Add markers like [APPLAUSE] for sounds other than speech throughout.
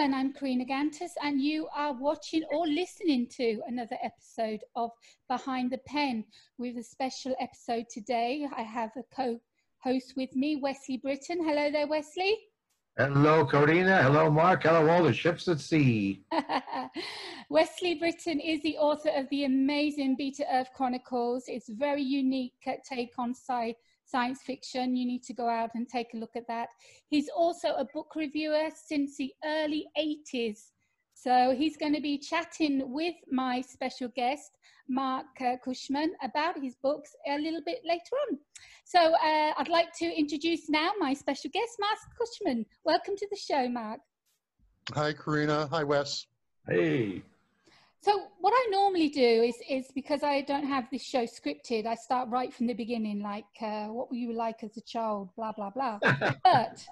everyone, I'm Karina Gantus, and you are watching or listening to another episode of Behind the Pen with a special episode today. I have a co host with me, Wesley Britton. Hello there, Wesley. Hello, Karina. Hello, Mark. Hello, all the ships at sea. [LAUGHS] Wesley Britton is the author of the amazing Beta Earth Chronicles. It's a very unique uh, take on sci science fiction. You need to go out and take a look at that. He's also a book reviewer since the early 80s. So he's going to be chatting with my special guest, Mark uh, Cushman, about his books a little bit later on. So uh, I'd like to introduce now my special guest, Mark Cushman. Welcome to the show, Mark. Hi, Karina. Hi, Wes. Hey. So what I normally do is is because I don't have this show scripted, I start right from the beginning, like uh, what were you like as a child, blah blah blah. [LAUGHS] but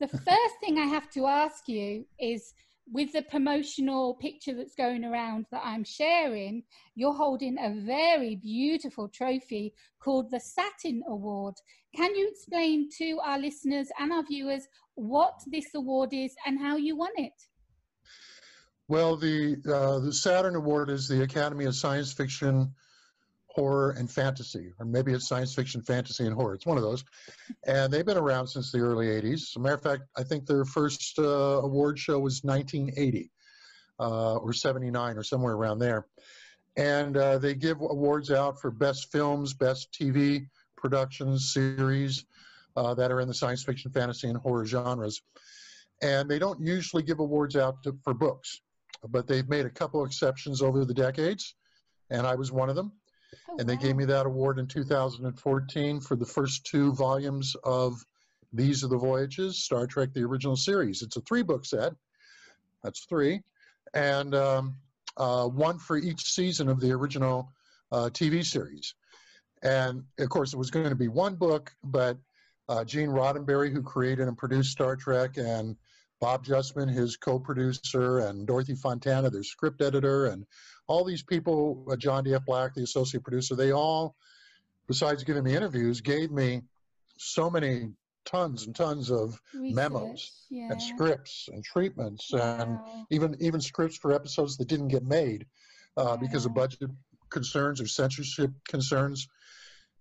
the first thing I have to ask you is with the promotional picture that's going around that I'm sharing, you're holding a very beautiful trophy called the Saturn Award. Can you explain to our listeners and our viewers what this award is and how you won it? Well, the uh, the Saturn Award is the Academy of Science Fiction, Horror, and Fantasy, or maybe it's Science Fiction, Fantasy, and Horror. It's one of those, and they've been around since the early '80s. As a matter of fact, I think their first uh, award show was 1980 uh, or '79 or somewhere around there, and uh, they give awards out for best films, best TV productions, series uh, that are in the science fiction, fantasy, and horror genres. And they don't usually give awards out to, for books but they've made a couple exceptions over the decades, and I was one of them. Oh, and they wow. gave me that award in 2014 for the first two volumes of These Are the Voyages, Star Trek, the original series. It's a three book set. That's three. And um, uh, one for each season of the original uh, TV series. And of course, it was going to be one book, but uh, Gene Roddenberry, who created and produced Star Trek, and Bob Justman, his co-producer, and Dorothy Fontana, their script editor, and all these people, uh, John D.F. Black, the associate producer, they all, besides giving me interviews, gave me so many tons and tons of Research, memos yeah. and scripts and treatments wow. and even even scripts for episodes that didn't get made uh, wow. because of budget concerns or censorship concerns.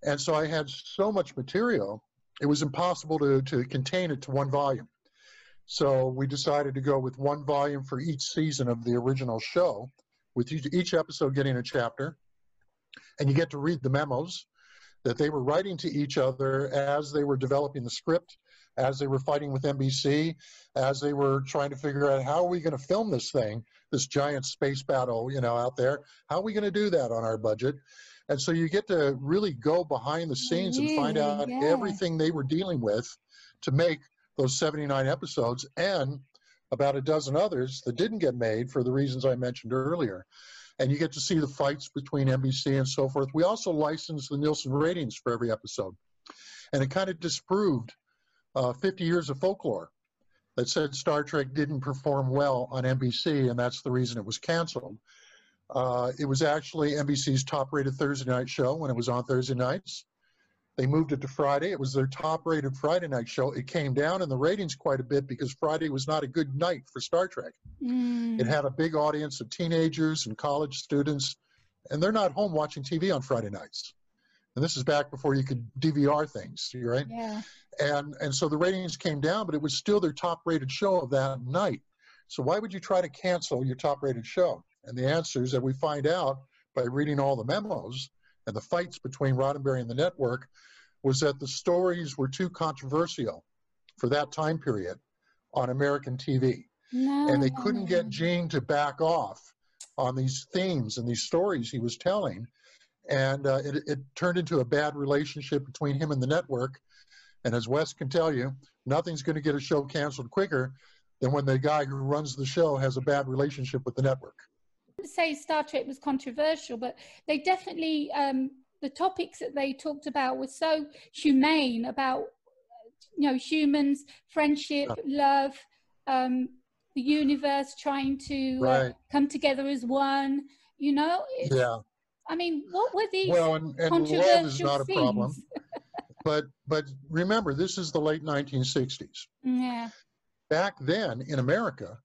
And so I had so much material, it was impossible to, to contain it to one volume. So we decided to go with one volume for each season of the original show, with each, each episode getting a chapter. And you get to read the memos that they were writing to each other as they were developing the script, as they were fighting with NBC, as they were trying to figure out how are we going to film this thing, this giant space battle, you know, out there. How are we going to do that on our budget? And so you get to really go behind the scenes and find out yeah. everything they were dealing with to make those 79 episodes and about a dozen others that didn't get made for the reasons I mentioned earlier. And you get to see the fights between NBC and so forth. We also licensed the Nielsen ratings for every episode. And it kind of disproved uh, 50 years of folklore that said Star Trek didn't perform well on NBC, and that's the reason it was canceled. Uh, it was actually NBC's top rated Thursday night show when it was on Thursday nights. They moved it to Friday. It was their top rated Friday night show. It came down in the ratings quite a bit because Friday was not a good night for Star Trek. Mm. It had a big audience of teenagers and college students, and they're not home watching TV on Friday nights. And this is back before you could DVR things, right? Yeah. And and so the ratings came down, but it was still their top rated show of that night. So why would you try to cancel your top rated show? And the answer is that we find out by reading all the memos and the fights between Roddenberry and the network was that the stories were too controversial for that time period on American TV. No, and they couldn't get Gene to back off on these themes and these stories he was telling. And uh, it, it turned into a bad relationship between him and the network. And as Wes can tell you, nothing's going to get a show canceled quicker than when the guy who runs the show has a bad relationship with the network say Star Trek was controversial, but they definitely um, the topics that they talked about were so humane about you know humans, friendship, love, um, the universe trying to uh, right. uh, come together as one. You know, yeah. I mean, what were these? Well, and, and love is not a problem. [LAUGHS] but but remember, this is the late 1960s. Yeah. Back then in America,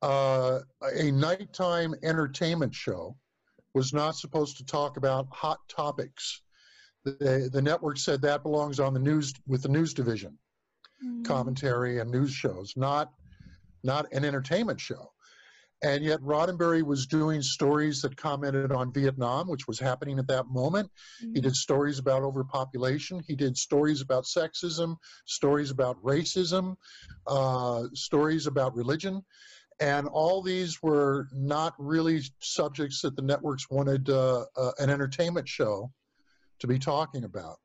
uh, a nighttime entertainment show was not supposed to talk about hot topics. The, the network said that belongs on the news with the news division, Mm. commentary and news shows, not not an entertainment show. And yet Roddenberry was doing stories that commented on Vietnam, which was happening at that moment. He Mm. did stories about overpopulation. He did stories about sexism, stories about racism, uh, stories about religion. And all these were not really subjects that the networks wanted uh, uh, an entertainment show to be talking about.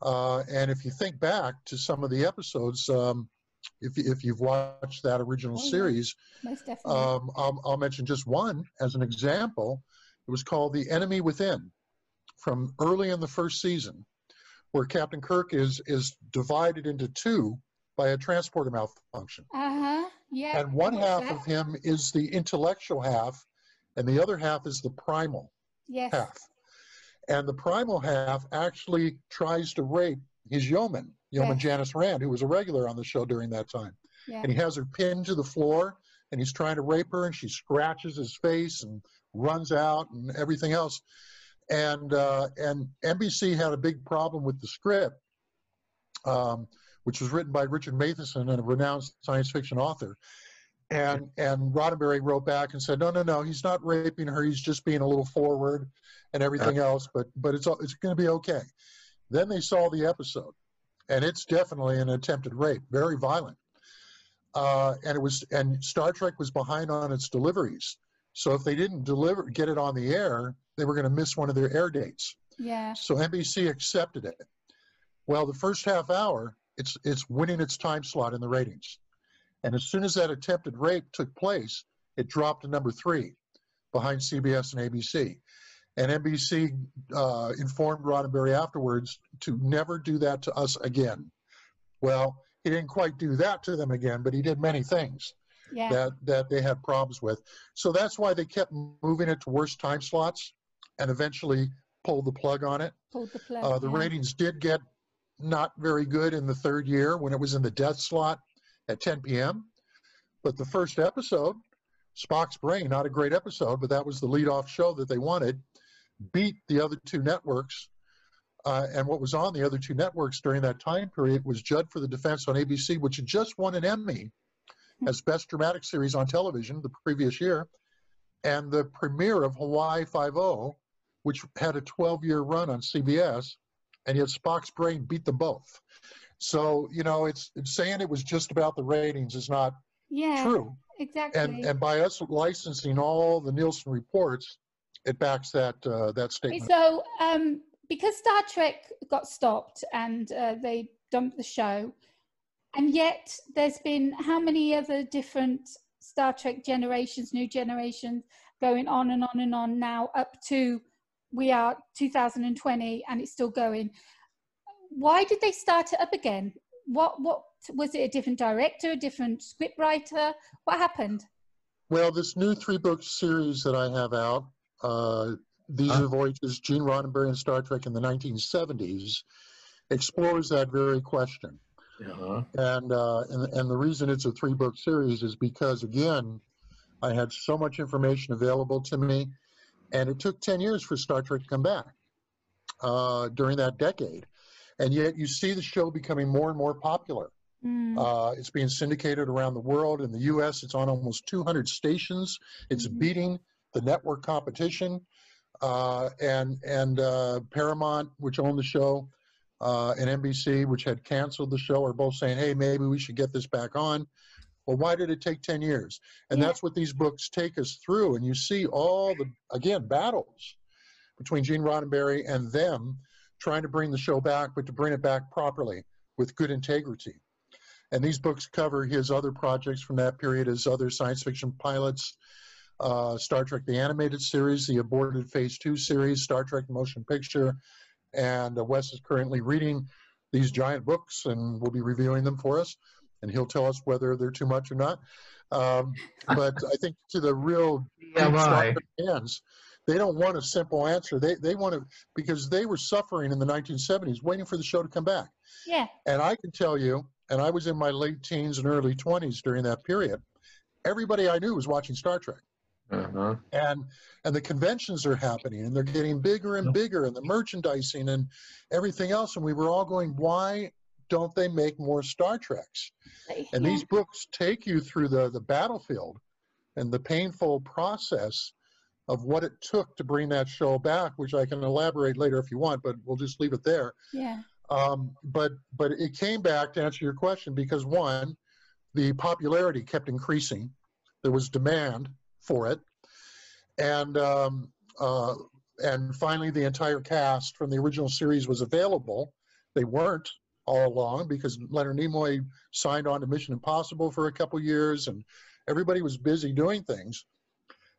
Uh, and if you think back to some of the episodes, um, if, if you've watched that original Oh, series, Most definitely. um, I'll, I'll mention just one as an example. It was called The Enemy Within from early in the first season, where Captain Kirk is, is divided into two by a transporter malfunction. uh-huh. Yeah. And one half that? of him is the intellectual half, and the other half is the primal Yes. half. And the primal half actually tries to rape his yeoman, yeoman Yes. Janice Rand, who was a regular on the show during that time Yeah. and he has her pinned to the floor and he's trying to rape her and she scratches his face and runs out and everything else and uh, and NBC had a big problem with the script um, which was written by Richard Matheson and a renowned science fiction author and and Roddenberry wrote back and said no no no he's not raping her he's just being a little forward and everything else but but it's it's going to be okay then they saw the episode and it's definitely an attempted rape very violent uh, and it was and Star Trek was behind on its deliveries. So if they didn't deliver get it on the air, they were going to miss one of their air dates. Yeah. So NBC accepted it. Well, the first half hour, it's it's winning its time slot in the ratings, and as soon as that attempted rape took place, it dropped to number three, behind CBS and ABC. And NBC uh, informed Roddenberry afterwards to never do that to us again. Well, he didn't quite do that to them again, but he did many things Yeah. that that they had problems with. So that's why they kept moving it to worse time slots, and eventually pulled the plug on it. Pulled the plug. Uh, the yeah. ratings did get not very good in the third year when it was in the death slot at 10 p.m. But the first episode, Spock's Brain, not a great episode, but that was the lead-off show that they wanted, beat the other two networks. Uh, and what was on the other two networks during that time period was Judd for the Defense on ABC, which had just won an Emmy as Best Dramatic Series on television the previous year, and the premiere of Hawaii Five-O, which had a 12-year run on CBS, and yet Spock's Brain beat them both. So you know, it's, it's saying it was just about the ratings is not Yeah. true. Exactly. And and by us licensing all the Nielsen reports, it backs that uh, that statement. So, um, because Star Trek got stopped and uh, they dumped the show, and yet there's been how many other different Star Trek generations, new generations, going on and on and on now up to we are 2020 and it's still going. Why did they start it up again? What what was it? A different director, a different script writer? What happened? Well, this new three-book series that I have out, uh, These Huh? Are Voyages, Gene Roddenberry and Star Trek in the 1970s, explores that very question. Uh-huh. And, uh, and and the reason it's a three book series is because again, I had so much information available to me, and it took ten years for Star Trek to come back uh, during that decade, and yet you see the show becoming more and more popular. Mm, Uh, it's being syndicated around the world. In the U.S., it's on almost 200 stations. It's Mhm. beating the network competition, uh, and and uh, Paramount, which owned the show, uh, and NBC, which had canceled the show, are both saying, "Hey, maybe we should get this back on." Well, why did it take 10 years? And Yeah. that's what these books take us through. And you see all the again battles between Gene Roddenberry and them trying to bring the show back, but to bring it back properly with good integrity. And these books cover his other projects from that period, his other science fiction pilots, uh, Star Trek the Animated Series, the aborted Phase 2 series, Star Trek Motion Picture. And uh, Wes is currently reading these giant books and will be reviewing them for us. And he'll tell us whether they're too much or not. Um, [LAUGHS] but I think to the real deep Star TMI. Trek fans, they don't want a simple answer. They, they want to, because they were suffering in the 1970s, waiting for the show to come back. yeah. And I can tell you, and I was in my late teens and early 20s during that period, everybody I knew was watching Star Trek. Uh-huh. And and the conventions are happening and they're getting bigger and bigger and the merchandising and everything else. And we were all going, why don't they make more Star Treks? And these books take you through the, the battlefield and the painful process of what it took to bring that show back, which I can elaborate later if you want, but we'll just leave it there. yeah. Um, but but it came back to answer your question because one, the popularity kept increasing. There was demand for it, and um, uh, and finally the entire cast from the original series was available. They weren't all along because Leonard Nimoy signed on to Mission Impossible for a couple years, and everybody was busy doing things.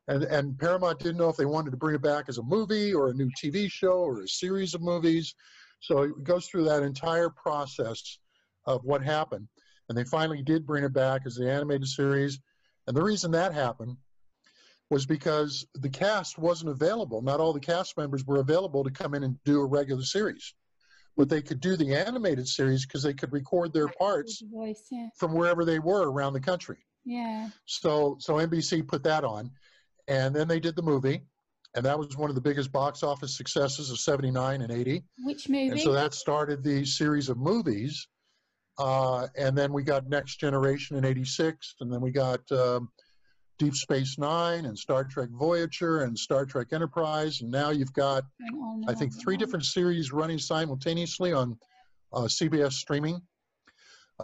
And and Paramount didn't know if they wanted to bring it back as a movie or a new TV show or a series of movies. So it goes through that entire process of what happened. And they finally did bring it back as the animated series. And the reason that happened was because the cast wasn't available. Not all the cast members were available to come in and do a regular series. But they could do the animated series because they could record their parts The voice, yeah. from wherever they were around the country. Yeah. So so NBC put that on, and then they did the movie, and that was one of the biggest box office successes of '79 and '80. Which movie? And so that started the series of movies. Uh, and then we got Next Generation in 86, and then we got um, Deep Space Nine and Star Trek Voyager and Star Trek Enterprise. And now you've got, I think, three different series running simultaneously on uh, CBS streaming.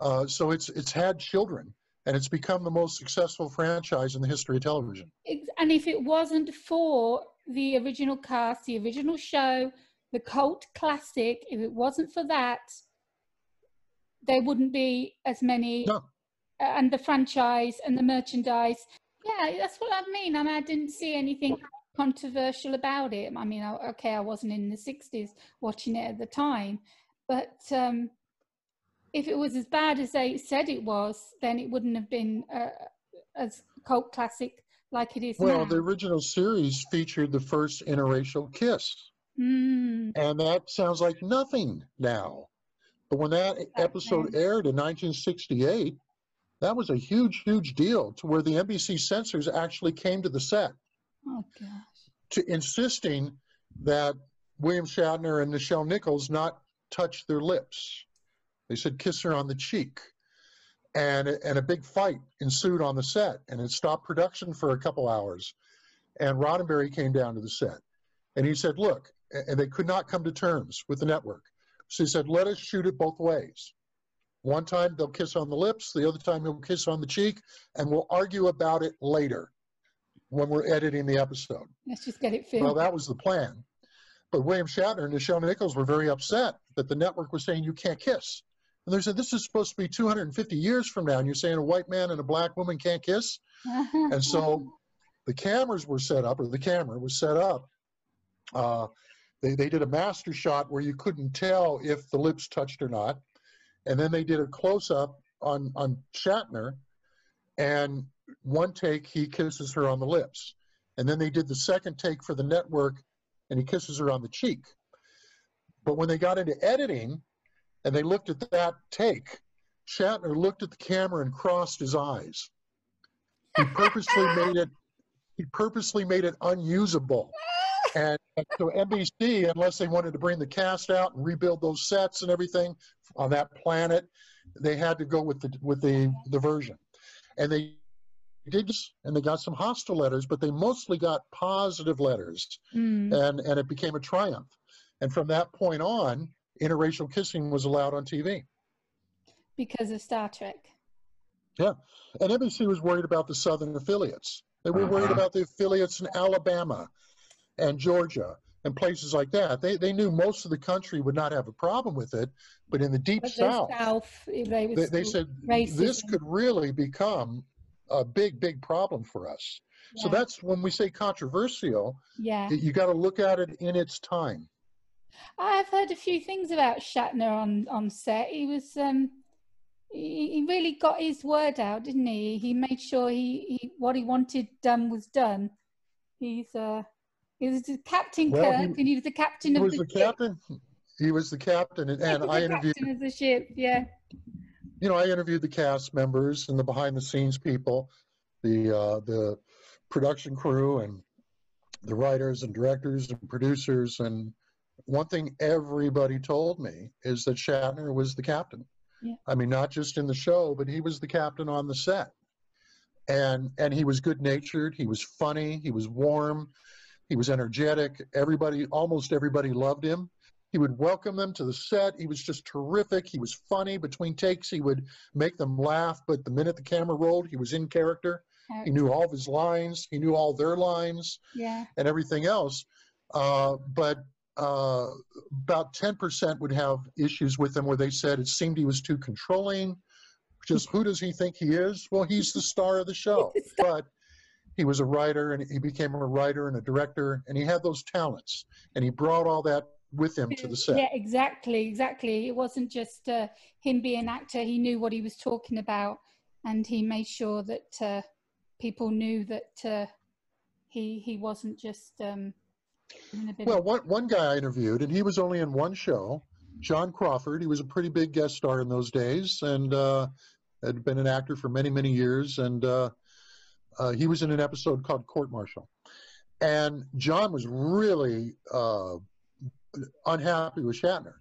Uh, so it's, it's had children, and it's become the most successful franchise in the history of television. And if it wasn't for the original cast, the original show, the cult classic, if it wasn't for that, there wouldn't be as many, No. and the franchise and the merchandise. Yeah, that's what I mean. I mean, I didn't see anything controversial about it. I mean, okay, I wasn't in the 60s watching it at the time, but um, if it was as bad as they said it was, then it wouldn't have been uh, as cult classic like it is Well, now. the original series featured the first interracial kiss. Mm, and that sounds like nothing now. But when that episode aired in 1968, that was a huge, huge deal to where the NBC censors actually came to the set oh gosh. to insisting that William Shatner and Nichelle Nichols not touch their lips. They said kiss her on the cheek. And, and a big fight ensued on the set, and it stopped production for a couple hours. And Roddenberry came down to the set, and he said, "Look," and they could not come to terms with the network. So he said, "Let us shoot it both ways. One time they'll kiss on the lips, the other time he'll kiss on the cheek, and we'll argue about it later when we're editing the episode." Let's just get it filmed. Well, that was the plan. But William Shatner and Nichelle Nichols were very upset that the network was saying you can't kiss. And they said, this is supposed to be 250 years from now, and you're saying a white man and a black woman can't kiss? [LAUGHS] And so the cameras were set up, or the camera was set up. Uh, they, they did a master shot where you couldn't tell if the lips touched or not. And then they did a close up on, on Shatner, and one take, he kisses her on the lips. And then they did the second take for the network, and he kisses her on the cheek. But when they got into editing and they looked at that take, Shatner looked at the camera and crossed his eyes. He purposely made it he purposely made it unusable. And, and so NBC, unless they wanted to bring the cast out and rebuild those sets and everything on that planet, they had to go with the with the, the version. And they did this, and they got some hostile letters, but they mostly got positive letters Mm, and and it became a triumph. And from that point on, interracial kissing was allowed on TV. because of Star Trek. Yeah, and NBC was worried about the southern affiliates. They were worried Uh-huh. about the affiliates in Alabama and Georgia and places like that. They they knew most of the country would not have a problem with it, but in the deep But south, the South, they, they, said racism. this could really become a big, big problem for us. So that's when we say controversial, yeah. you got to look at it in its time. I've heard a few things about Shatner on on set. He was um, he, he really got his word out, didn't he? He made sure he, he what he wanted done was done. He's uh, he was the Captain Well, he- Kirk, and he was the captain He of the, the ship. captain. He was the captain, and, He and was I the interviewed. captain of the ship. Yeah, you know, I interviewed the cast members and the behind the scenes people. the uh, the production crew and the writers and directors and producers. And one thing everybody told me is that Shatner was the captain. Yeah. I mean, not just in the show, but he was the captain on the set. And and he was good natured. He was funny. He was warm. He was energetic. Everybody, almost everybody, loved him. He would welcome them to the set. He was just terrific. He was funny. Between takes, he would make them laugh. But the minute the camera rolled, he was in character. He knew all of his lines. He knew all their lines Yeah. and everything else. Uh, but uh, about 10% would have issues with him where they said it seemed he was too controlling. Just who does he think he is? Well, he's the star of the show. [LAUGHS] But he was a writer and he became a writer and a director and he had those talents and he brought all that with him to the set. Yeah, exactly, exactly. It wasn't just uh, him being an actor. He knew what he was talking about, and he made sure that uh, people knew that uh, he he wasn't just um, doing a bit Well, one, one guy I interviewed, and he was only in one show, John Crawford. He was a pretty big guest star in those days and uh, had been an actor for many, many years. And uh, he was in an episode called Court Martial. And John was really uh, unhappy with Shatner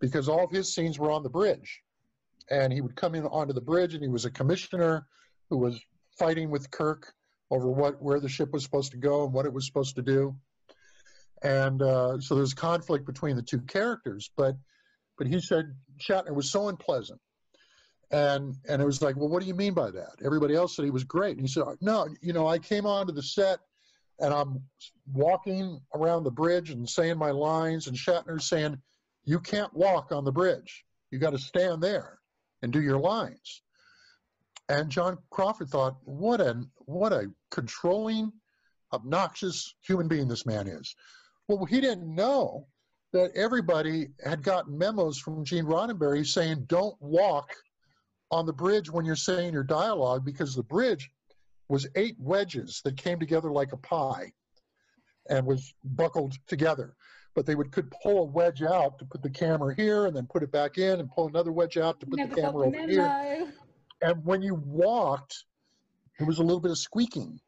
because all of his scenes were on the bridge. And he would come in onto the bridge, and he was a commissioner who was fighting with Kirk over what where the ship was supposed to go and what it was supposed to do and uh, so there's conflict between the two characters. But but he said Shatner was so unpleasant, and and it was like, well, what do you mean by that? Everybody else said he was great, and he said, no, you know, I came onto the set, and I'm walking around the bridge and saying my lines, and Shatner's saying, you can't walk on the bridge, you got to stand there and do your lines. And John Crawford thought, what a what a controlling, obnoxious human being this man is. Well, he didn't know that everybody had gotten memos from Gene Roddenberry saying, don't walk on the bridge when you're saying your dialogue because the bridge was eight wedges that came together like a pie and was buckled together. But they would could pull a wedge out to put the camera here and then put it back in and pull another wedge out to put never the camera over here. And when you walked, there was a little bit of squeaking.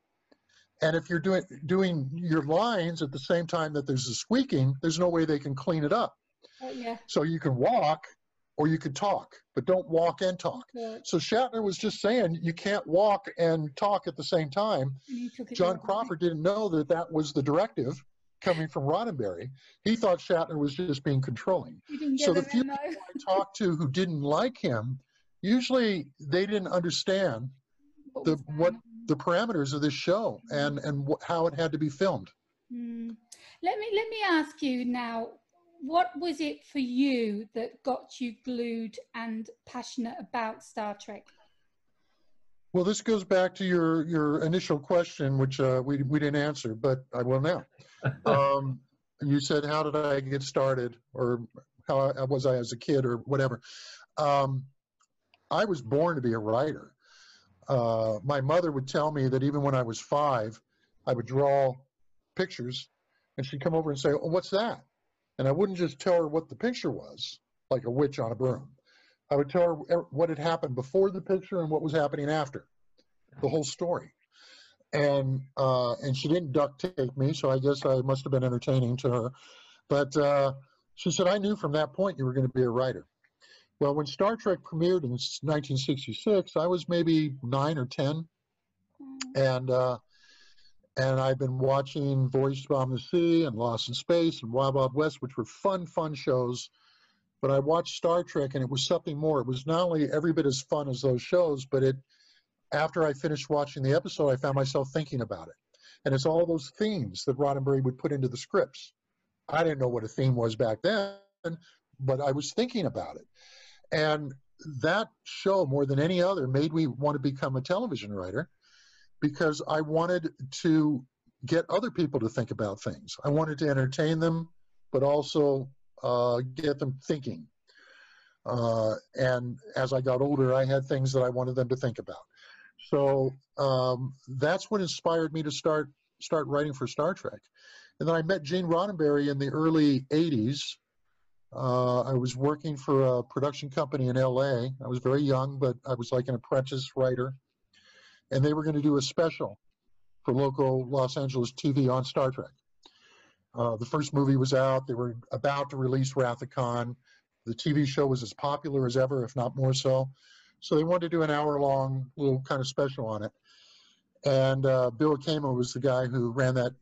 And if you're doing doing your lines at the same time that there's a squeaking, there's no way they can clean it up. Oh, yeah, So you can walk or you could talk, but don't walk and talk. good. So Shatner was just saying you can't walk and talk at the same time. You took it John. Crawford didn't know that that was the directive coming from Roddenberry. He thought Shatner was just being controlling. You didn't get So the the few memo. I talked to who didn't like him, usually they didn't understand What the what the parameters of this show and and wh- how it had to be filmed. Hmm. Let me let me ask you now. What was it for you that got you glued and passionate about Star Trek? Well, this goes back to your your initial question, which uh, we we didn't answer, but I will now. [LAUGHS] Um, you said, "How did I get started?" or "How I, was I as a kid?" or whatever. Um, I was born to be a writer. Uh, my mother would tell me that even when I was five, I would draw pictures, and she'd come over and say, oh, "What's that?" And I wouldn't just tell her what the picture was, like a witch on a broom. I would tell her er- what had happened before the picture and what was happening after, the whole story. And uh, and she didn't duct tape me, so I guess I must have been entertaining to her. But uh, she said, I knew from that point you were going to be a writer. Well, when Star Trek premiered in 1966, I was maybe nine or ten, and uh, and I've been watching Voyage Beyond the Sea and Lost in Space and Wild Wild West, which were fun, fun shows. But I watched Star Trek, and it was something more. It was not only every bit as fun as those shows, but it. After I finished watching the episode, I found myself thinking about it, and it's all those themes that Roddenberry would put into the scripts. I didn't know what a theme was back then, but I was thinking about it, and that show more than any other made me want to become a television writer because I wanted to get other people to think about things. I wanted to entertain them, but also uh, get them thinking. Uh, and as I got older, I had things that I wanted them to think about. So um, that's what inspired me to start start writing for Star Trek. And then I met Gene Roddenberry in the early '80s. Uh, I was working for a production company in LA. I was very young, but I was like an apprentice writer. And they were going to do a special for local Los Angeles TV on Star Trek. Uh, the first movie was out. They were about to release Wrath of Khan. The TV show was as popular as ever, if not more so. So they wanted to do an hour-long little kind of special on it. And uh, Bill Akema was the guy who ran that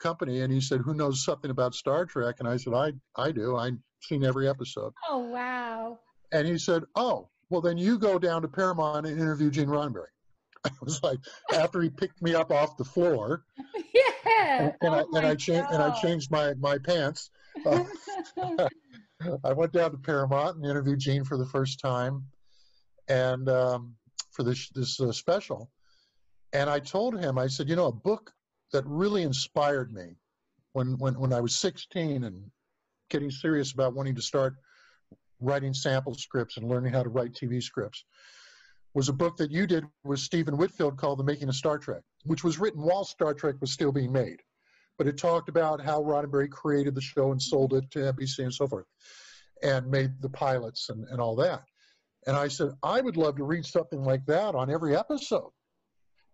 company, and he said, "Who knows something about Star Trek?" And I said, "I I do. I've seen every episode." Oh wow! And he said, "Oh, well then you go down to Paramount and interview Gene Roddenberry." [LAUGHS] I was like, after he picked me up off the floor, [LAUGHS] yeah, and, and oh I and I changed and I changed my my pants. Uh, [LAUGHS] I went down to Paramount and interviewed Gene for the first time, and um, for this this uh, special. And I told him, I said, you know, a book that really inspired me when when when I was 16 and getting serious about wanting to start writing sample scripts and learning how to write TV scripts was a book that you did with Stephen Whitfield called The Making of Star Trek, which was written while Star Trek was still being made. But it talked about how Roddenberry created the show and sold it to NBC and so forth, and made the pilots and, and all that. And I said, I would love to read something like that on every episode.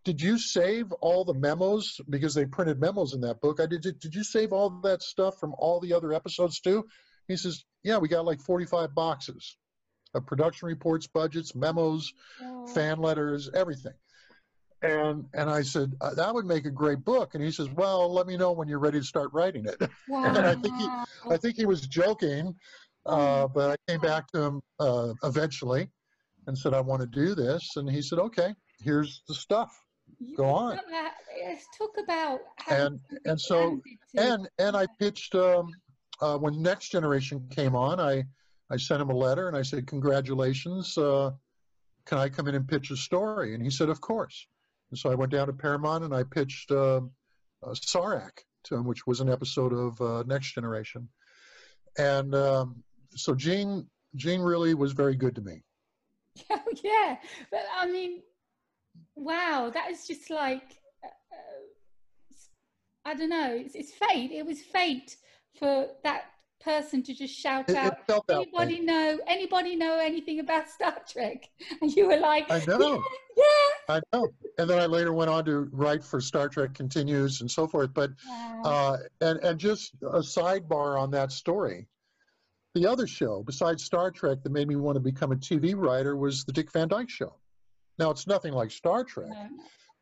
Did you save all the memos because they printed memos in that book? I did. Did you save all that stuff from all the other episodes too? He says, Yeah, we got like 45 boxes of production reports, budgets, memos, Oh, fan letters, everything. And and I said uh, that would make a great book. And he says, "Well, let me know when you're ready to start writing it." wow. [LAUGHS] and I think he- I think he was joking, uh, but I came back to him uh, eventually and said, "I want to do this." And he said, "Okay, here's the stuff." Go on. Let's talk about And and so and and I pitched um, uh, when Next Generation came on. I I sent him a letter and I said, "Congratulations! Uh, can I come in and pitch a story?" And he said, "Of course." And so I went down to Paramount and I pitched uh, uh, Sarek to him, which was an episode of uh, Next Generation. And um, so Gene Gene really was very good to me. [LAUGHS] Oh, yeah, but I mean, wow, that is just like, uh, uh, I don't know, it's, it's fate. It was fate for that person to just shout It, out. Anybody know? Anybody know anything about Star Trek? [LAUGHS] And you were like, I know. yeah. I know. And then I later went on to write for Star Trek Continues and so forth. But Wow. Uh, and and just a sidebar on that story. The other show besides Star Trek that made me want to become a TV writer was the Dick Van Dyke Show. Now it's nothing like Star Trek, No.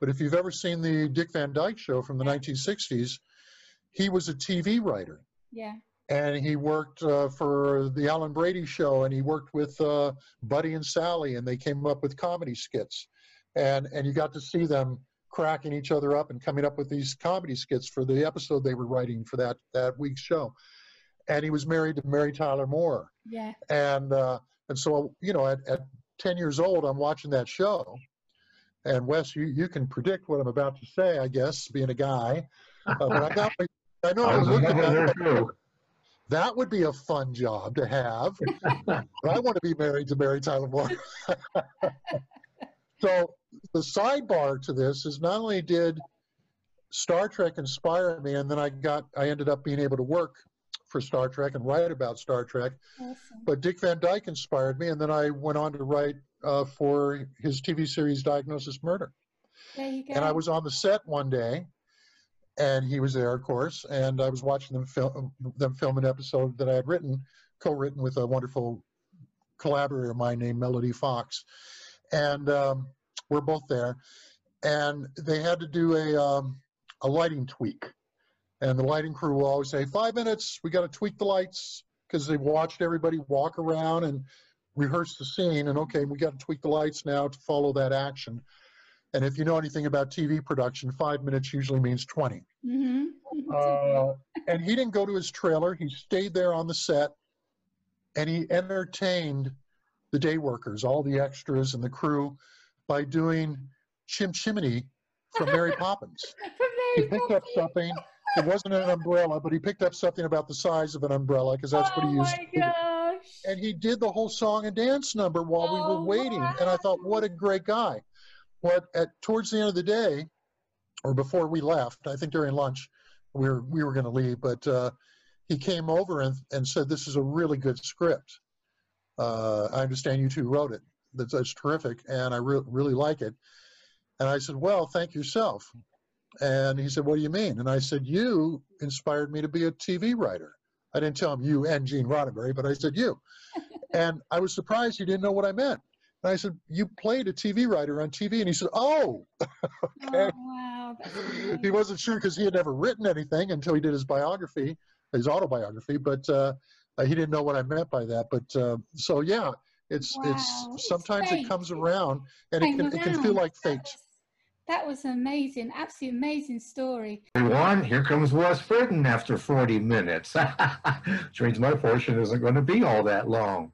but if you've ever seen the Dick Van Dyke Show from the 1960s, he was a TV writer yeah. And he worked uh, for the Alan Brady Show and he worked with uh, Buddy and Sally and they came up with comedy skits, and and you got to see them cracking each other up and coming up with these comedy skits for the episode they were writing for that that week's show. And he was married to Mary Tyler Moore, Yeah. and uh, and so you know at, at 10 years old I'm watching that show, and Wes you you can predict what I'm about to say I guess being a guy, uh, but I got I know I I was was looking at there too. That would be a fun job to have. [LAUGHS] but I want to be married to Mary Tyler Moore. [LAUGHS] so the sidebar to this is not only did Star Trek inspire me, and then I got I ended up being able to work for Star Trek and write about Star Trek. Awesome. But Dick Van Dyke inspired me, and then I went on to write uh, for his TV series Diagnosis Murder. There you go. And I was on the set one day, and he was there, of course. And I was watching them film them film an episode that I had written, co-written with a wonderful collaborator of mine named Melody Fox, and um, we're both there. And they had to do a um, a lighting tweak, and the lighting crew will always say, five minutes, we got to tweak the lights," because they watched everybody walk around and rehearse the scene. And okay, we got to tweak the lights now to follow that action. And if you know anything about TV production, five minutes usually means 20. hmm [LAUGHS] Uh, and he didn't go to his trailer. He stayed there on the set and he entertained the day workers, all the extras and the crew, by doing Chim Chimney from Mary [LAUGHS] Poppins. He picked up something. It wasn't an umbrella, but he picked up something about the size of an umbrella because that's what oh he used. my gosh. And he did the whole song and dance number while we Oh, were waiting. And I thought, what a great guy. But at towards the end of the day, or before we left, I think during lunch, we were we were going to leave, but uh, he came over and, and said, "This is a really good script. Uh, I understand you two wrote it. That's, that's terrific, and I re- really like it." And I said, Well, thank yourself. And he said, What do you mean? And I said, You inspired me to be a TV writer. I didn't tell him you and Gene Roddenberry, but I said, You. [LAUGHS] and I was surprised he didn't know what I meant. And I said, You played a TV writer on TV. And he said, Oh, [LAUGHS] okay. Oh, wow. [LAUGHS] He wasn't sure because he had never written anything until he did his biography, his autobiography, but uh, he didn't know what I meant by that. But uh, so, yeah, it's, Wow, it's it's sometimes fate. it comes around and it can, it can feel around. like That fate. was- That was amazing. Absolutely amazing story. Everyone, here comes Wes Britton after 40 minutes. [LAUGHS] Which means my portion isn't going to be all that long.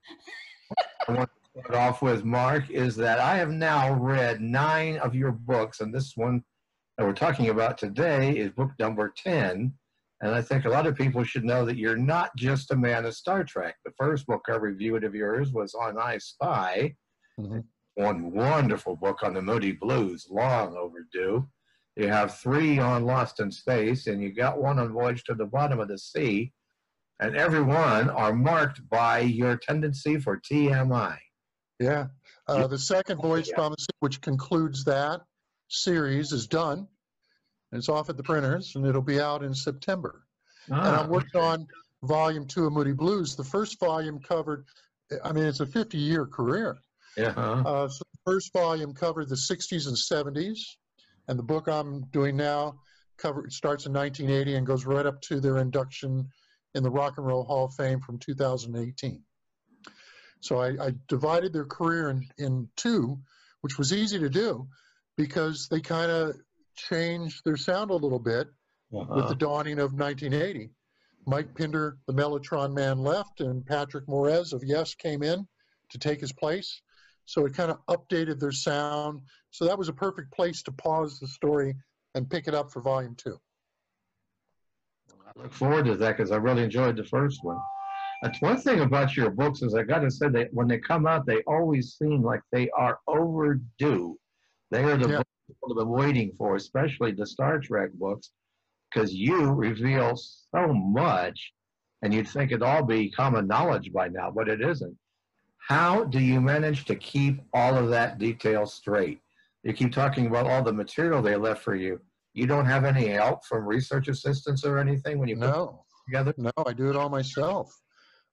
I want to start off with, Mark, is that I have now read nine of your books, and this one that we're talking about today is book number 10. And I think a lot of people should know that you're not just a man of Star Trek. The first book I reviewed of yours was On I Spy, Mhm. one wonderful book on the Moody Blues, long overdue. You have three on Lost in Space, and you got one on Voyage to the Bottom of the Sea. And every one are marked by your tendency for TMI. Yeah. Uh, the second Voyage Yeah. Promise, which concludes that series, is done. It's off at the printers, and it'll be out in September. and Ah, I'm working on volume two of Moody Blues. The first volume covered, I mean, it's a 50 year career. Yeah. huh? Uh, so the first volume covered the 60s and 70s, and the book I'm doing now cover starts in 1980 and goes right up to their induction in the Rock and Roll Hall of Fame from 2018. So I, I divided their career in, in two, which was easy to do because they kind of changed their sound a little bit with Uh-huh. the dawning of 1980. Mike Pinder, the Mellotron man, left, and Patrick Moraz of Yes came in to take his place. So it kind of updated their sound. So that was a perfect place to pause the story and pick it up for volume two. I look forward to that because I really enjoyed the first one. That's one thing about your books is I got to say that when they come out, they always seem like they are overdue. They are the Yeah. books people have been waiting for, especially the Star Trek books, because you reveal so much, and you'd think it'd all be common knowledge by now, but it isn't. How do you manage to keep all of that detail straight? You keep talking about all the material they left for you. You don't have any help from research assistants or anything when you put No, together? no, I do it all myself.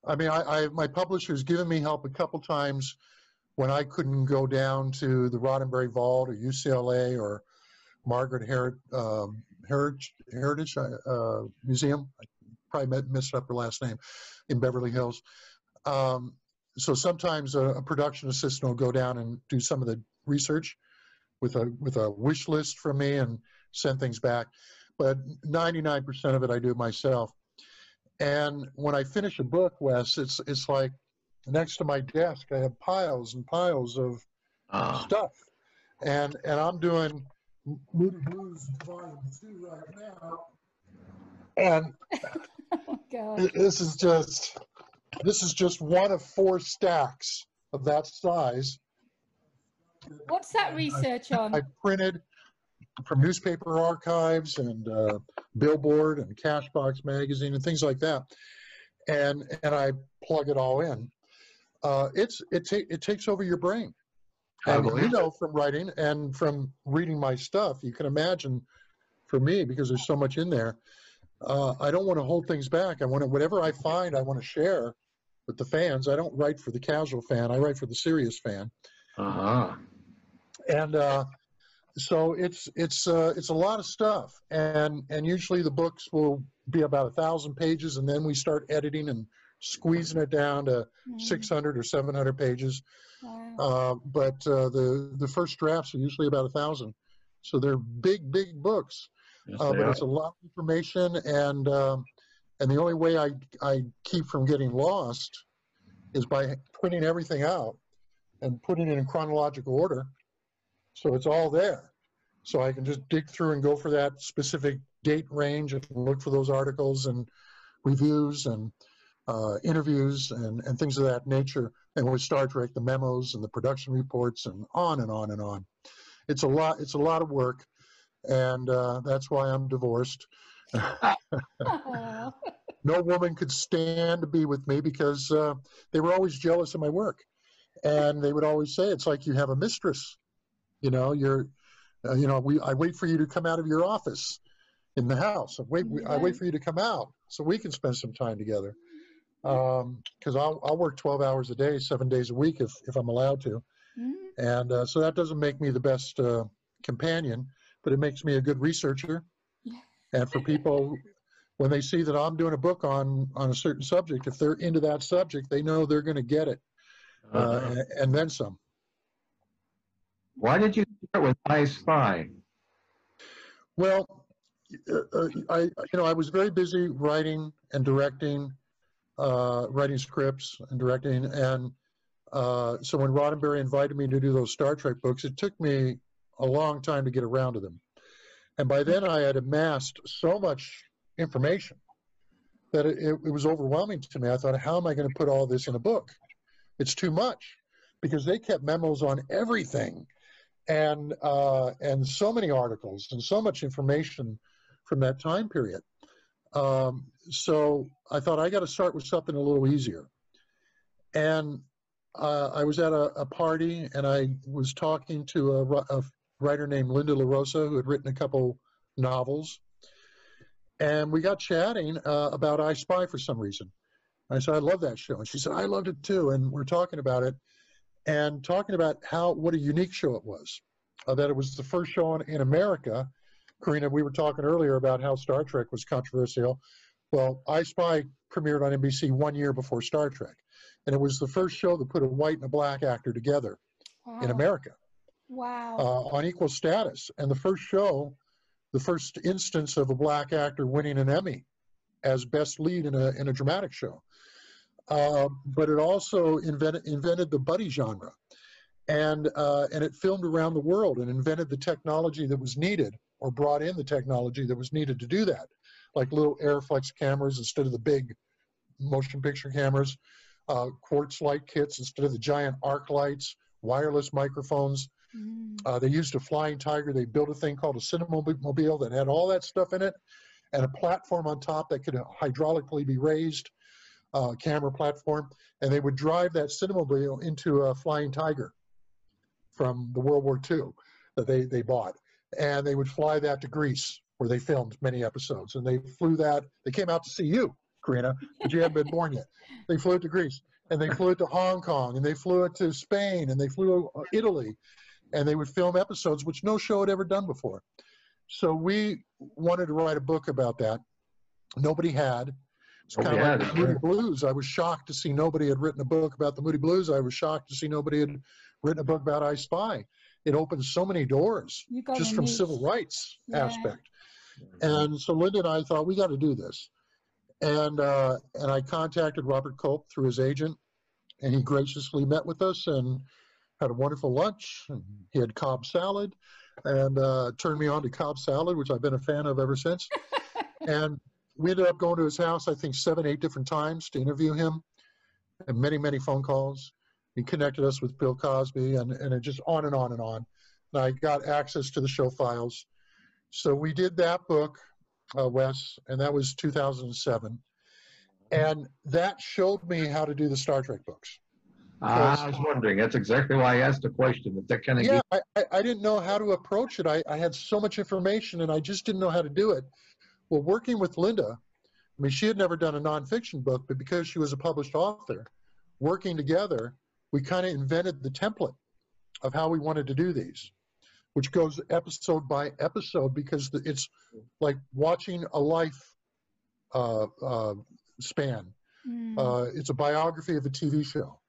I mean, I, I my publisher's given me help a couple times when I couldn't go down to the Roddenberry Vault or UCLA or Margaret Heritage, um, Heritage, Heritage uh, Museum. I probably messed up her last name in Beverly Hills. Um, so sometimes a, a production assistant will go down and do some of the research with a with a wish list from me and send things back. But 99% of it I do myself. And when I finish a book, Wes, it's it's like next to my desk I have piles and piles of Uh, stuff, and and I'm doing Moody Blues Volume Two right now, and [LAUGHS] Oh, this is just this is just one of four stacks of that size. What's that research on? I printed from newspaper archives and uh, Billboard and Cashbox magazine and things like that, and and I plug it all in. Uh, it's it ta- it takes over your brain. And you know from writing and from reading my stuff, you can imagine for me because there's so much in there. Uh, I don't want to hold things back. I want to whatever I find, I want to share with the fans. I don't write for the casual fan. I write for the serious fan uh-huh. and uh, so it's it's uh, it's a lot of stuff, and and usually the books will be about a thousand pages, and then we start editing and squeezing it down to Mm, 600 or 700 pages. wow. Uh, but uh, the the first drafts are usually about a thousand, so they're big big books. Yes, Uh, but are. it's a lot of information, and um, and the only way I I keep from getting lost is by printing everything out and putting it in chronological order, so it's all there. So I can just dig through and go for that specific date range and look for those articles and reviews and uh, interviews and, and things of that nature. And with Star Trek, the memos and the production reports and on and on and on. It's a lot. It's a lot of work, and uh, that's why I'm divorced. [LAUGHS] No woman could stand to be with me because uh, they were always jealous of my work, and they would always say, "It's like you have a mistress." You know, you're Uh, you know, we I wait for you to come out of your office in the house. I wait, I wait for you to come out so we can spend some time together. Because um, I'll, I'll work 12 hours a day, seven days a week if, if I'm allowed to. Mm. And uh, so that doesn't make me the best uh, companion, but it makes me a good researcher. [LAUGHS] And for people, when they see that I'm doing a book on, on a certain subject, if they're into that subject, they know they're going to get it uh, uh-huh. and, and then some. Why did you start with I Spy? Well, uh, uh, I you know I was very busy writing and directing, uh, writing scripts and directing, and uh, so when Roddenberry invited me to do those Star Trek books, it took me a long time to get around to them, and by then I had amassed so much information that it, it was overwhelming to me. I thought, how am I going to put all this in a book? It's too much because they kept memos on everything and uh, and so many articles and so much information from that time period. Um, so I thought I got to start with something a little easier. And uh, I was at a, a, party and I was talking to a, a, writer named Linda LaRosa who had written a couple novels. And we got chatting uh, about I Spy for some reason. I said, I love that show. And she said, I loved it too. And we're talking about it and talking about how what a unique show it was. Uh, that it was the first show in, in America. Karina, we were talking earlier about how Star Trek was controversial. Well, I Spy premiered on NBC one year before Star Trek, and it was the first show that put a white and a black actor together wow. in America. Wow. Uh, on equal status, and the first show, the first instance of a black actor winning an Emmy as best lead in a in a dramatic show. Uh, but it also invented, invented the buddy genre. And, uh, and it filmed around the world and invented the technology that was needed or brought in the technology that was needed to do that, like little Arriflex cameras instead of the big motion picture cameras, uh, quartz light kits instead of the giant arc lights, wireless microphones. Mm. Uh, they used a flying tiger. They built a thing called a cinemobile that had all that stuff in it and a platform on top that could hydraulically be raised uh, camera platform, and they would drive that Cinemobile into a Flying Tiger from the World War II that they, they bought. And they would fly that to Greece, where they filmed many episodes. And they flew that, they came out to see you, Karina, but you hadn't been born yet. They flew it to Greece, and they flew it to Hong Kong, and they flew it to Spain, and they flew to Italy, and they would film episodes which no show had ever done before. So we wanted to write a book about that. Nobody had. It's kind of like the Moody Blues. I was shocked to see nobody had written a book about the Moody Blues. I was shocked to see nobody had written a book about I Spy. It opens so many doors just from civil rights yeah. aspect. And so Linda and I thought we got to do this, and uh, and I contacted Robert Culp through his agent, and he graciously met with us and had a wonderful lunch. And he had Cobb salad, and uh, turned me on to Cobb salad, which I've been a fan of ever since. [LAUGHS] and we ended up going to his house, I think seven, eight different times to interview him, and many, many phone calls. He connected us with Bill Cosby, and, and it just on and on and on. And I got access to the show files. So we did that book, uh, Wes, and that was 2007. And that showed me how to do the Star Trek books. Ah, I was wondering. That's exactly why I asked the question. That, that kind of yeah, I, I didn't know how to approach it. I, I had so much information, and I just didn't know how to do it. Well, working with Linda, I mean, she had never done a nonfiction book, but because she was a published author, working together, we kind of invented the template of how we wanted to do these, which goes episode by episode because it's like watching a life uh, uh, span. Mm. Uh, it's a biography of a TV show.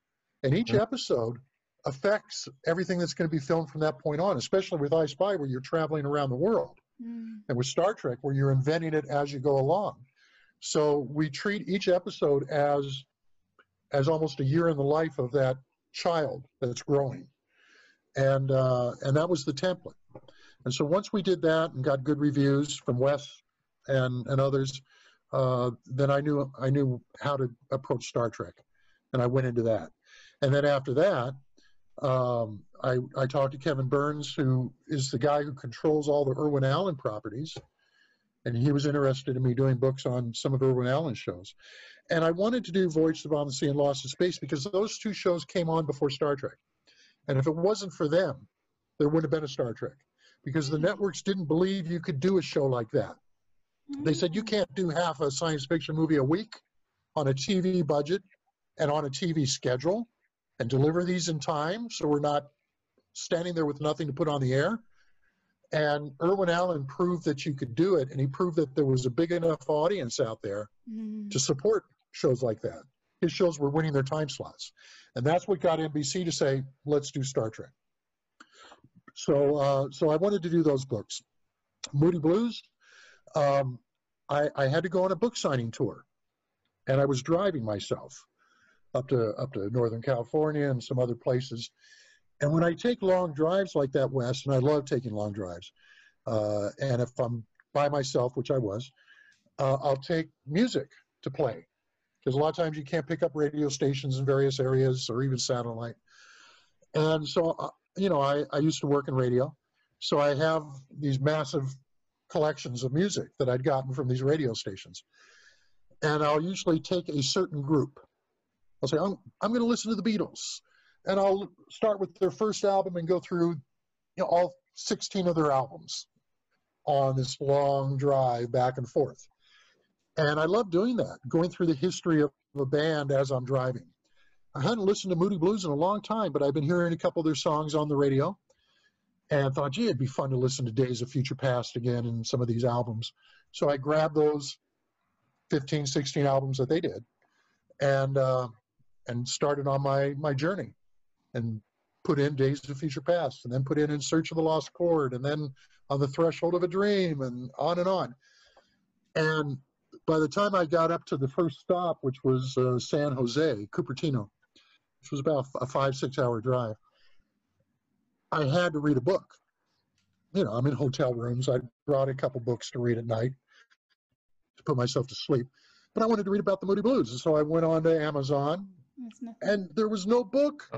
And each mm-hmm. episode affects everything that's going to be filmed from that point on, especially with I Spy, where you're traveling around the world mm. and with Star Trek, where you're inventing it as you go along. So we treat each episode as as almost a year in the life of that child that's growing, and uh, and that was the template. And so once we did that and got good reviews from Wes and and others, uh, then I knew I knew how to approach Star Trek, and I went into that. And then after that, um, I, I talked to Kevin Burns, who is the guy who controls all the Irwin Allen properties, and he was interested in me doing books on some of Irwin Allen's shows. And I wanted to do Voyage to the Bottom of the Sea and Lost in Space because those two shows came on before Star Trek. And if it wasn't for them, there wouldn't have been a Star Trek. because the networks didn't believe you could do a show like that. They said you can't do half a science fiction movie a week on a TV budget and on a TV schedule and deliver these in time so we're not standing there with nothing to put on the air. And Irwin Allen proved that you could do it, and he proved that there was a big enough audience out there Mm. to support shows like that. His shows were winning their time slots. And that's what got NBC to say, let's do Star Trek. So, uh, so I wanted to do those books. Moody Blues, um, I, I had to go on a book signing tour. And I was driving myself up to up to Northern California and some other places. And when I take long drives like that west, and I love taking long drives, uh, and if I'm by myself, which I was, uh, I'll take music to play because a lot of times you can't pick up radio stations in various areas or even satellite. And so, uh, you know, I, I used to work in radio, so I have these massive collections of music that I'd gotten from these radio stations. And I'll usually take a certain group. I'll say, I'm, I'm going to listen to the Beatles. And I'll start with their first album and go through you know, all 16 of their albums on this long drive back and forth. And I love doing that, going through the history of a band as I'm driving. I hadn't listened to Moody Blues in a long time, but I've been hearing a couple of their songs on the radio and thought, gee, it'd be fun to listen to Days of Future Past again and some of these albums. So I grabbed those 15, 16 albums that they did and uh, and started on my, my journey and put in Days of Future Past and then put in In Search of the Lost Chord and then On the Threshold of a Dream and on and on. And by the time I got up to the first stop, which was uh, San Jose, Cupertino, which was about a five, six hour drive, I had to read a book. You know, I'm in hotel rooms. I brought a couple books to read at night to put myself to sleep. But I wanted to read about the Moody Blues. And so I went on to Amazon. And there was no book.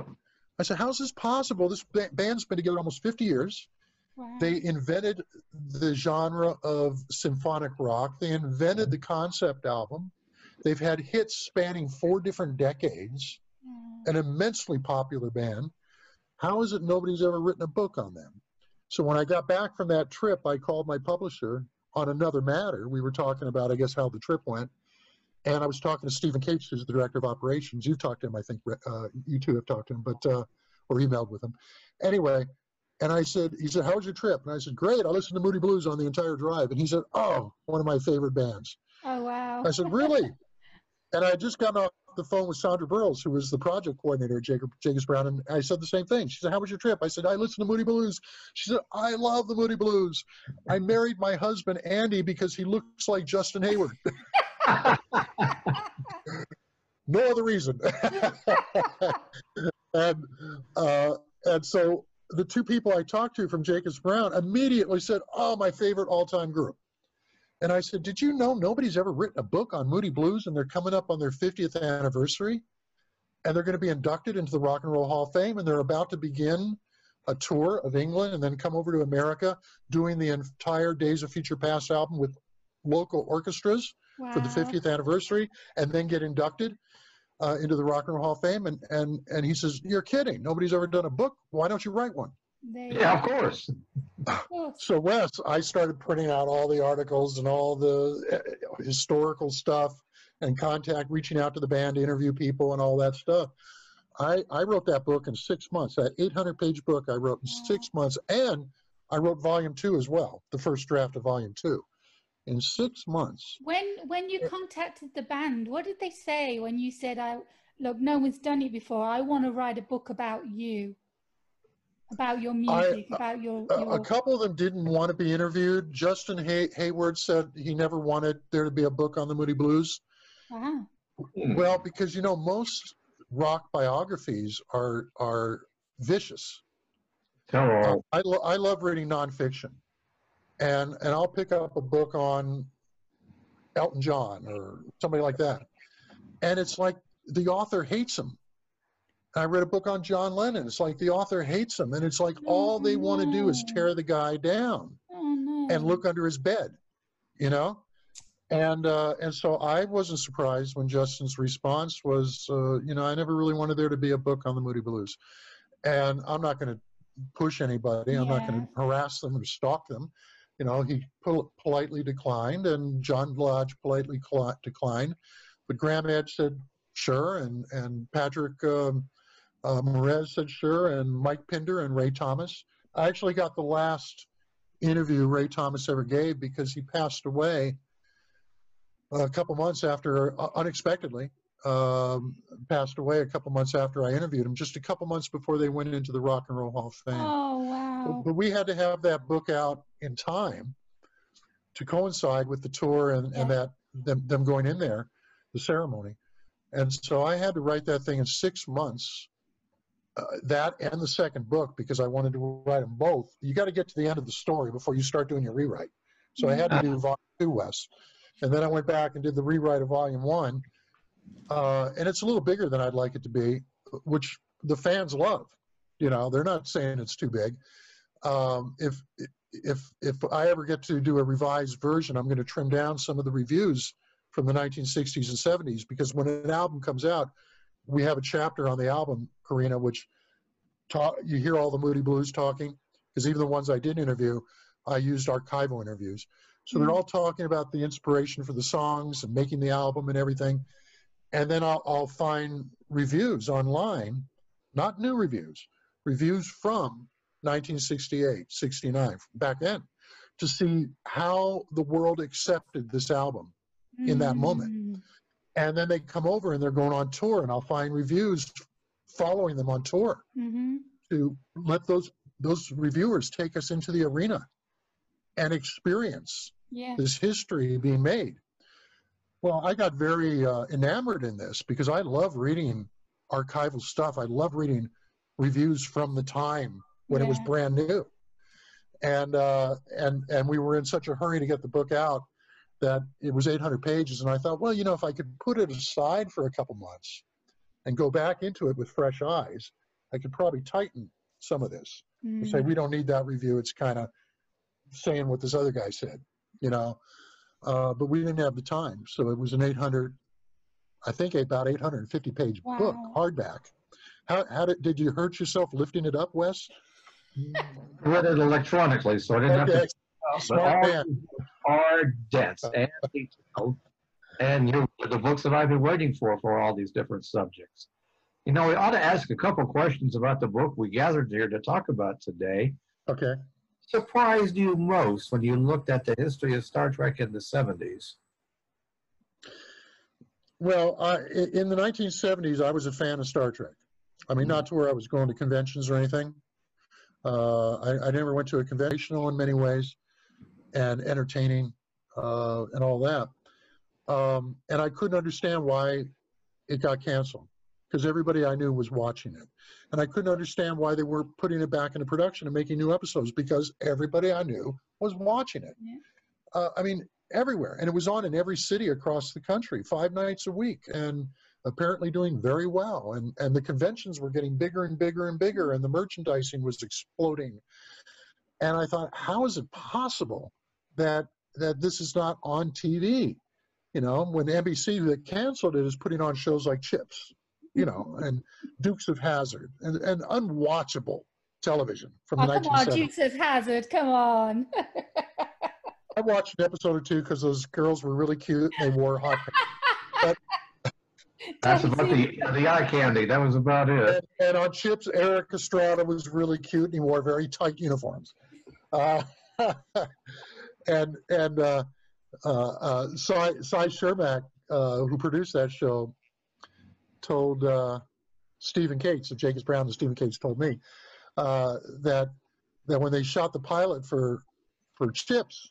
I said, How's this possible? This ba- band's been together almost 50 years. Wow. They invented the genre of symphonic rock. They invented the concept album. They've had hits spanning four different decades, Yeah. an immensely popular band. How is it nobody's ever written a book on them? So when I got back from that trip, I called my publisher on another matter. We were talking about, I guess, how the trip went. And I was talking to Stephen Cates, who's the director of operations. You've talked to him, I think. Uh, you two have talked to him, but uh, or emailed with him. Anyway, and I said, he said, "How was your trip?" And I said, "Great. I listened to Moody Blues on the entire drive." And he said, "Oh, one of my favorite bands." Oh wow. I said, "Really?" and I had just gotten off the phone with Sandra Burrows, who was the project coordinator at Jacob Jacobs Brown, and I said the same thing. She said, "How was your trip?" I said, "I listened to Moody Blues." She said, "I love the Moody Blues. I married my husband Andy because he looks like Justin Hayward." [LAUGHS] no other reason. [LAUGHS] and uh, and so the two people I talked to from Jacobs Brown immediately said, "Oh, my favorite all-time group." And I said, "Did you know nobody's ever written a book on Moody Blues, and they're coming up on their 50th anniversary, and they're going to be inducted into the Rock and Roll Hall of Fame, and they're about to begin." A tour of England and then come over to America doing the entire Days of Future Past album with local orchestras for the 50th anniversary and then get inducted uh, into the Rock and Roll Hall of Fame. And, and, and he says, You're kidding. Nobody's ever done a book. Why don't you write one? There you Yeah, of course. Of course. [LAUGHS] So, Wes, I started printing out all the articles and all the uh, historical stuff and contact, reaching out to the band to interview people and all that stuff. I, I wrote that book in six months. That 800 page book I wrote in six months. And I wrote volume two as well, the first draft of volume two, in six months. When when you contacted the band, what did they say when you said, "I look, no one's done it before. I want to write a book about you, about your music, about your, A, your a couple of them didn't want to be interviewed. Justin Hay- Hayward said he never wanted there to be a book on the Moody Blues. wow. Hmm. Well, because you know most rock biographies are are vicious. Tell Uh. I lo- I love reading nonfiction, and and I'll pick up a book on Elton John or somebody like that, and it's like the author hates him. I read a book on John Lennon. It's like the author hates him, and it's like all they want to do is tear the guy down. Oh and look under his bed, you know? And uh, and so I wasn't surprised when Justin's response was, uh, you know, I never really wanted there to be a book on the Moody Blues, and I'm not going to push anybody. I'm not going to harass them or stalk them. You know, he pol- politely declined, and John Lodge politely cli- declined. But Graeme Edge said sure, and and Patrick um, uh, said sure, and Mike Pinder and Ray Thomas. I actually got the last interview Ray Thomas ever gave because he passed away a couple months after, uh, unexpectedly, um, passed away a couple months after I interviewed him, just a couple months before they went into the Rock and Roll Hall of Fame. Oh, But- wow. But we had to have that book out in time to coincide with the tour and, and that them, them going in there, the ceremony. And so I had to write that thing in six months. Uh, that and the second book because I wanted to write them both. You got to get to the end of the story before you start doing your rewrite. So I had to do volume two, Wes, and then I went back and did the rewrite of volume one. Uh, and it's a little bigger than I'd like it to be, which the fans love. You know, they're not saying it's too big. Um, if if if I ever get to do a revised version, I'm going to trim down some of the reviews from the 1960s and 70s because when an album comes out, we have a chapter on the album, Karina, which talk, you hear all the Moody Blues talking because even the ones I did interview, I used archival interviews. So they're Mm. all talking about the inspiration for the songs and making the album and everything. And then I'll, I'll find reviews online, not new reviews, reviews from 1968, 69, back then, to see how the world accepted this album. in that moment. Mm. And then they come over and they're going on tour, and I'll find reviews following them on tour Mhm. to let those those reviewers take us into the arena and experience Yeah. this history being made. Well, I got very uh, enamored in this because I love reading archival stuff. I love reading reviews from the time when it was brand new, and uh, and and we were in such a hurry to get the book out that it was 800 pages, and I thought, well, you know, if I could put it aside for a couple months and go back into it with fresh eyes, I could probably tighten some of this and say Mm. we don't need that review. It's kind of saying what this other guy said, you know. Uh, but we didn't have the time, so it was an 800, I think about 850 page book, hardback. How, how did did you hurt yourself lifting it up, Wes? Read it electronically, so I didn't have Okay, to. But smart all man. these are dense and detailed, and you're the books that I've been waiting for for all these different subjects. You know, we ought to ask a couple questions about the book we gathered here to talk about today. Okay. Surprised you most when you looked at the history of Star Trek in the 70s? Well, I, i- in the 1970s, I was a fan of Star Trek. I mean, hmm. not to where I was going to conventions or anything. Uh, I, I never went to a conventional in many ways, and entertaining uh, and all that. Um, and I couldn't understand why it got canceled because everybody I knew was watching it, and I couldn't understand why they weren't putting it back into production and making new episodes because everybody I knew was watching it. Yeah. Uh, I mean, everywhere, and it was on in every city across the country, five nights a week, and apparently doing very well. And and the conventions were getting bigger and bigger and bigger, and the merchandising was exploding. And I thought, how is it possible that that this is not on TV? You know, when NBC that canceled it is putting on shows like Chips, you know, mm-hmm. and Dukes of Hazzard, and, and unwatchable television from Oh, the come on, Dukes of Hazzard, come on. [LAUGHS] I watched an episode or two because those girls were really cute and they wore hot pants. That's about the the eye candy. That was about it. And, and on Chips, Erik Estrada was really cute and he wore very tight uniforms. Uh, [LAUGHS] and and uh, uh, uh, Cy, Cy Chermak, uh, who produced that show, told uh, Stephen Cates, of Jacobs Brown and Stephen Cates told me, uh, that that when they shot the pilot for for Chips,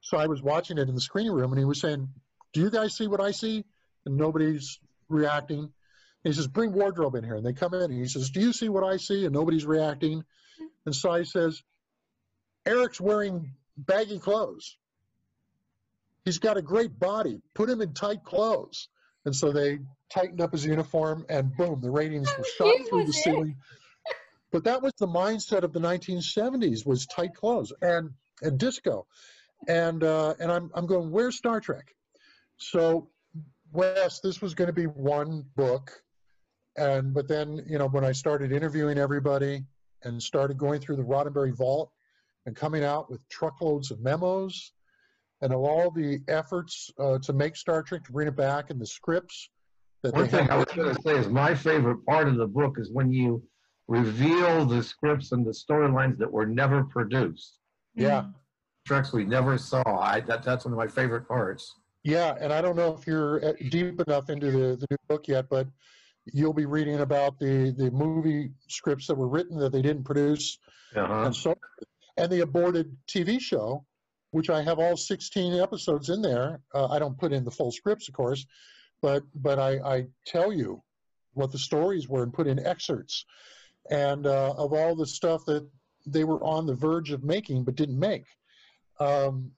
so I was watching it in the screening room and he was saying, "Do you guys see what I see?" And nobody's reacting. He says, "Bring wardrobe in here." And they come in and he says, "Do you see what I see?" And nobody's reacting. And Cy says, "Eric's wearing baggy clothes. He's got a great body. Put him in tight clothes." And so they tightened up his uniform, and boom, the ratings were shot through the ceiling. But that was the mindset of the 1970s: was tight clothes and and disco, and uh, and I'm I'm going, where's Star Trek? So Wes, this was going to be one book, and but then you know when I started interviewing everybody and started going through the Roddenberry vault and coming out with truckloads of memos and of all the efforts uh, to make Star Trek to bring it back and the scripts that One they thing had I was going to say is my favorite part of the book is when you reveal the scripts and the storylines that were never produced. Yeah. Treks we never saw. I, that, that's one of my favorite parts. Yeah, and I don't know if you're uh, deep enough into the, the new book yet, but you'll be reading about the, the movie scripts that were written that they didn't produce Uh-huh. and so and the aborted TV show, which I have all 16 episodes in there. Uh, I don't put in the full scripts, of course, but but I, I tell you what the stories were and put in excerpts and uh, of all the stuff that they were on the verge of making but didn't make um,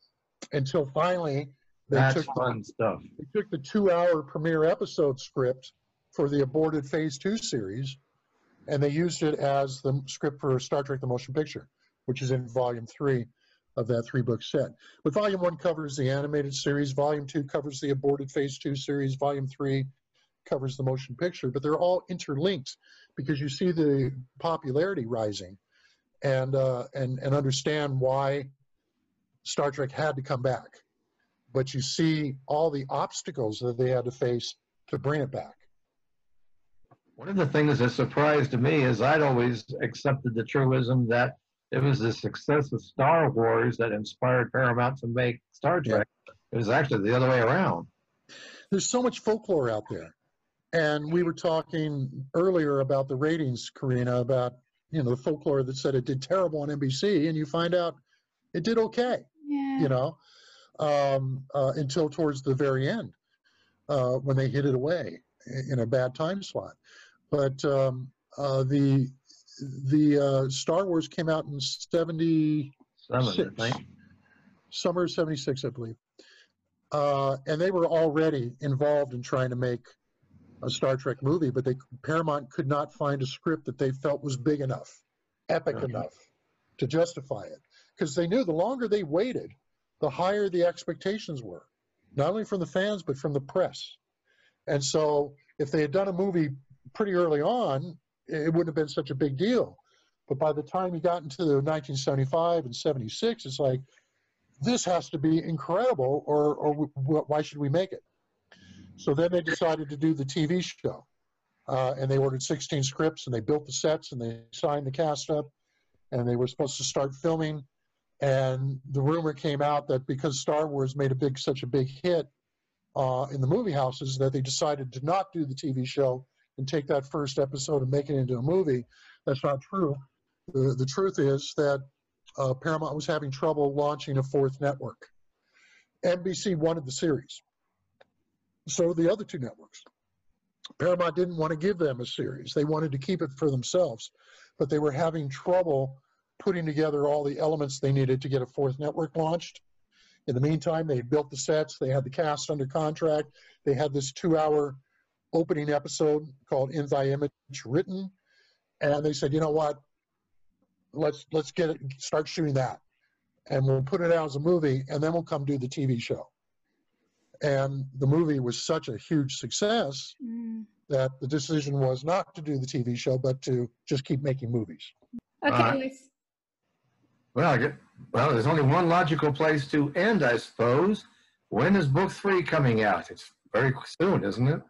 until finally they That's took fun stuff. they took the two-hour premiere episode script for the aborted Phase Two series, and they used it as the script for Star Trek: The Motion Picture, which is in Volume Three of that three-book set. But Volume One covers the animated series, Volume Two covers the aborted Phase Two series, Volume Three covers the motion picture. But they're all interlinked because you see the popularity rising, and uh, and and understand why Star Trek had to come back but you see all the obstacles that they had to face to bring it back. One of the things that surprised me is I'd always accepted the truism that it was the success of Star Wars that inspired Paramount to make Star Yeah. Trek. It was actually the other way around. There's so much folklore out there. And we were talking earlier about the ratings, Karina, about you know the folklore that said it did terrible on NBC, and you find out it did okay. Yeah. You know, um, uh, until towards the very end uh, when they hid it away in a bad time slot. But um, uh, the the uh, Star Wars came out in '70. Seven, Six. Summer of 76 i believe uh, and they were already involved in trying to make a star trek movie but they paramount could not find a script that they felt was big enough epic Okay. enough to justify it because they knew the longer they waited the higher the expectations were not only from the fans but from the press and so if they had done a movie pretty early on it wouldn't have been such a big deal but by the time you got into the 1975 and 76 it's like this has to be incredible or, or why should we make it? So then they decided to do the TV show. Uh, and they ordered 16 scripts and they built the sets and they signed the cast up and they were supposed to start filming. And the rumor came out that because Star Wars made a big, such a big hit uh, in the movie houses, that they decided to not do the TV show and take that first episode and make it into a movie. That's not true. The, the truth is that uh, Paramount was having trouble launching a fourth network. NBC wanted the series. So the other two networks. Paramount didn't want to give them a series. They wanted to keep it for themselves, but they were having trouble putting together all the elements they needed to get a fourth network launched. In the meantime, they had built the sets, they had the cast under contract, they had this two hour opening episode called In Thy Image written, and they said, you know what? let's let's get it start shooting that and we'll put it out as a movie and then we'll come do the tv show and the movie was such a huge success Mm. that the decision was not to do the tv show but to just keep making movies Okay, Uh, let's- Well, I get, well, there's only one logical place to end, I suppose. When is book three coming out? It's very soon, isn't it?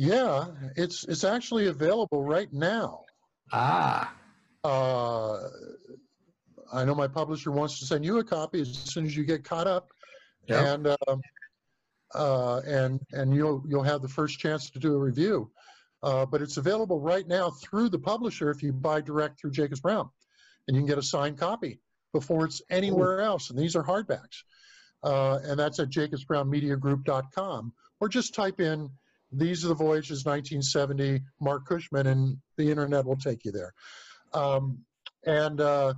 yeah it's it's actually available right now Ah, uh, i know my publisher wants to send you a copy as soon as you get caught up yeah. and um, uh, and and you'll you'll have the first chance to do a review. Uh, but it's available right now through the publisher if you buy direct through Jacobs Brown, and you can get a signed copy before it's anywhere else. And these are hardbacks, uh, and that's at jacobsbrownmediagroup.com, or just type in "These are the Voyages 1970" Marc Cushman, and the internet will take you there. Um, and uh,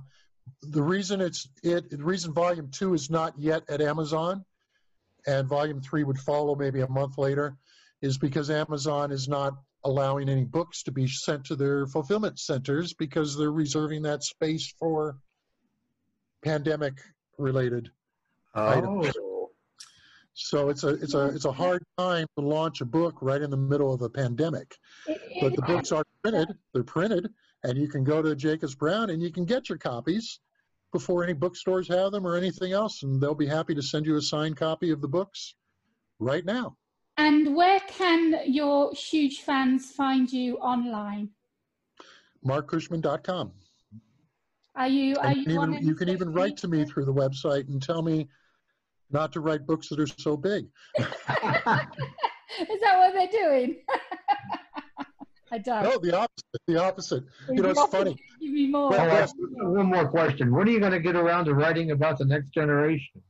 the reason it's it the reason volume two is not yet at Amazon and volume three would follow maybe a month later is because Amazon is not allowing any books to be sent to their fulfillment centers because they're reserving that space for pandemic related items. Oh, So it's a it's a it's a hard time to launch a book right in the middle of a pandemic. But the books are printed, they're printed, And you can go to Jacobs Brown and you can get your copies before any bookstores have them or anything else, and they'll be happy to send you a signed copy of the books right now. And where can your huge fans find you online? MarcCushman.com. Are you? Are you, you can even, you can even write to me through the website and tell me not to write books that are so big. [LAUGHS] [LAUGHS] Is that what they're doing? [LAUGHS] I don't. No, the opposite. The opposite. You know, it's funny. Give me more. Well, yes. One more question. When are you going to get around to writing about the next generation?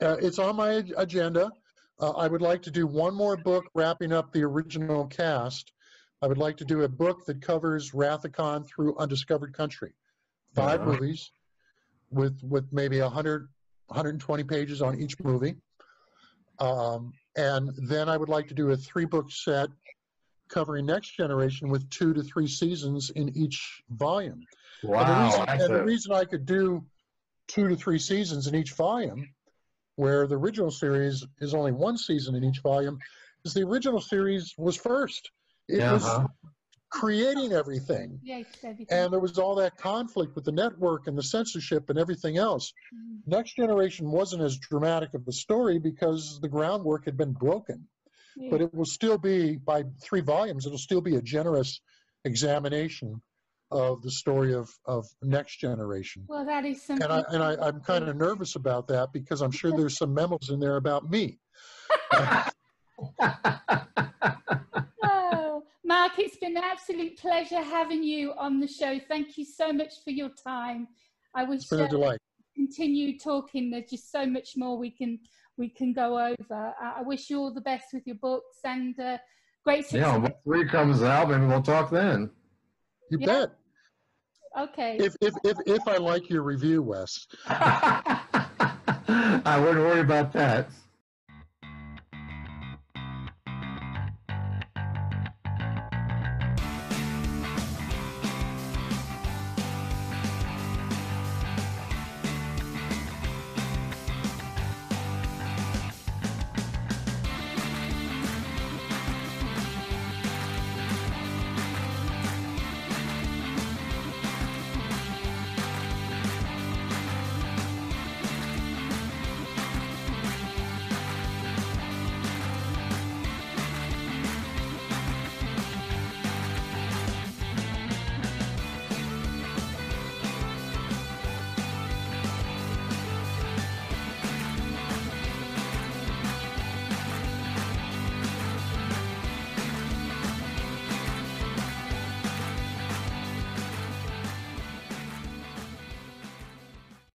Uh, it's on my agenda. Uh, I would like to do one more book wrapping up the original cast. I would like to do a book that covers Wrath of Khan through Undiscovered Country. 5 Uh-huh. movies with with maybe 100, 120 pages on each movie. Um, and then I would like to do a three book set covering Next Generation with two to three seasons in each volume. And the Wow, reason, and the reason I could do two to three seasons in each volume, where the original series is only one season in each volume, is the original series was first. It uh-huh. Creating everything. Everything. And there was all that conflict with the network and the censorship and everything else. Mm. Next Generation wasn't as dramatic of a story because the groundwork had been broken. Yeah. But it will still be, by three volumes, it'll still be a generous examination of the story of, of Next Generation. well, that is something. And I and I, I'm kind of nervous about that because I'm sure there's some memos in there about me. [LAUGHS] [LAUGHS] [LAUGHS] Mark, it's been an absolute pleasure having you on the show. Thank you so much for your time. I wish It's been a uh, delight. continue talking. There's just so much more we can we can go over. I I wish you all the best with your books and uh, great success. Yeah, when three comes out, maybe we'll talk then. You Yeah. bet. Okay. If, if if if I like your review, Wes. [LAUGHS] I wouldn't worry about that.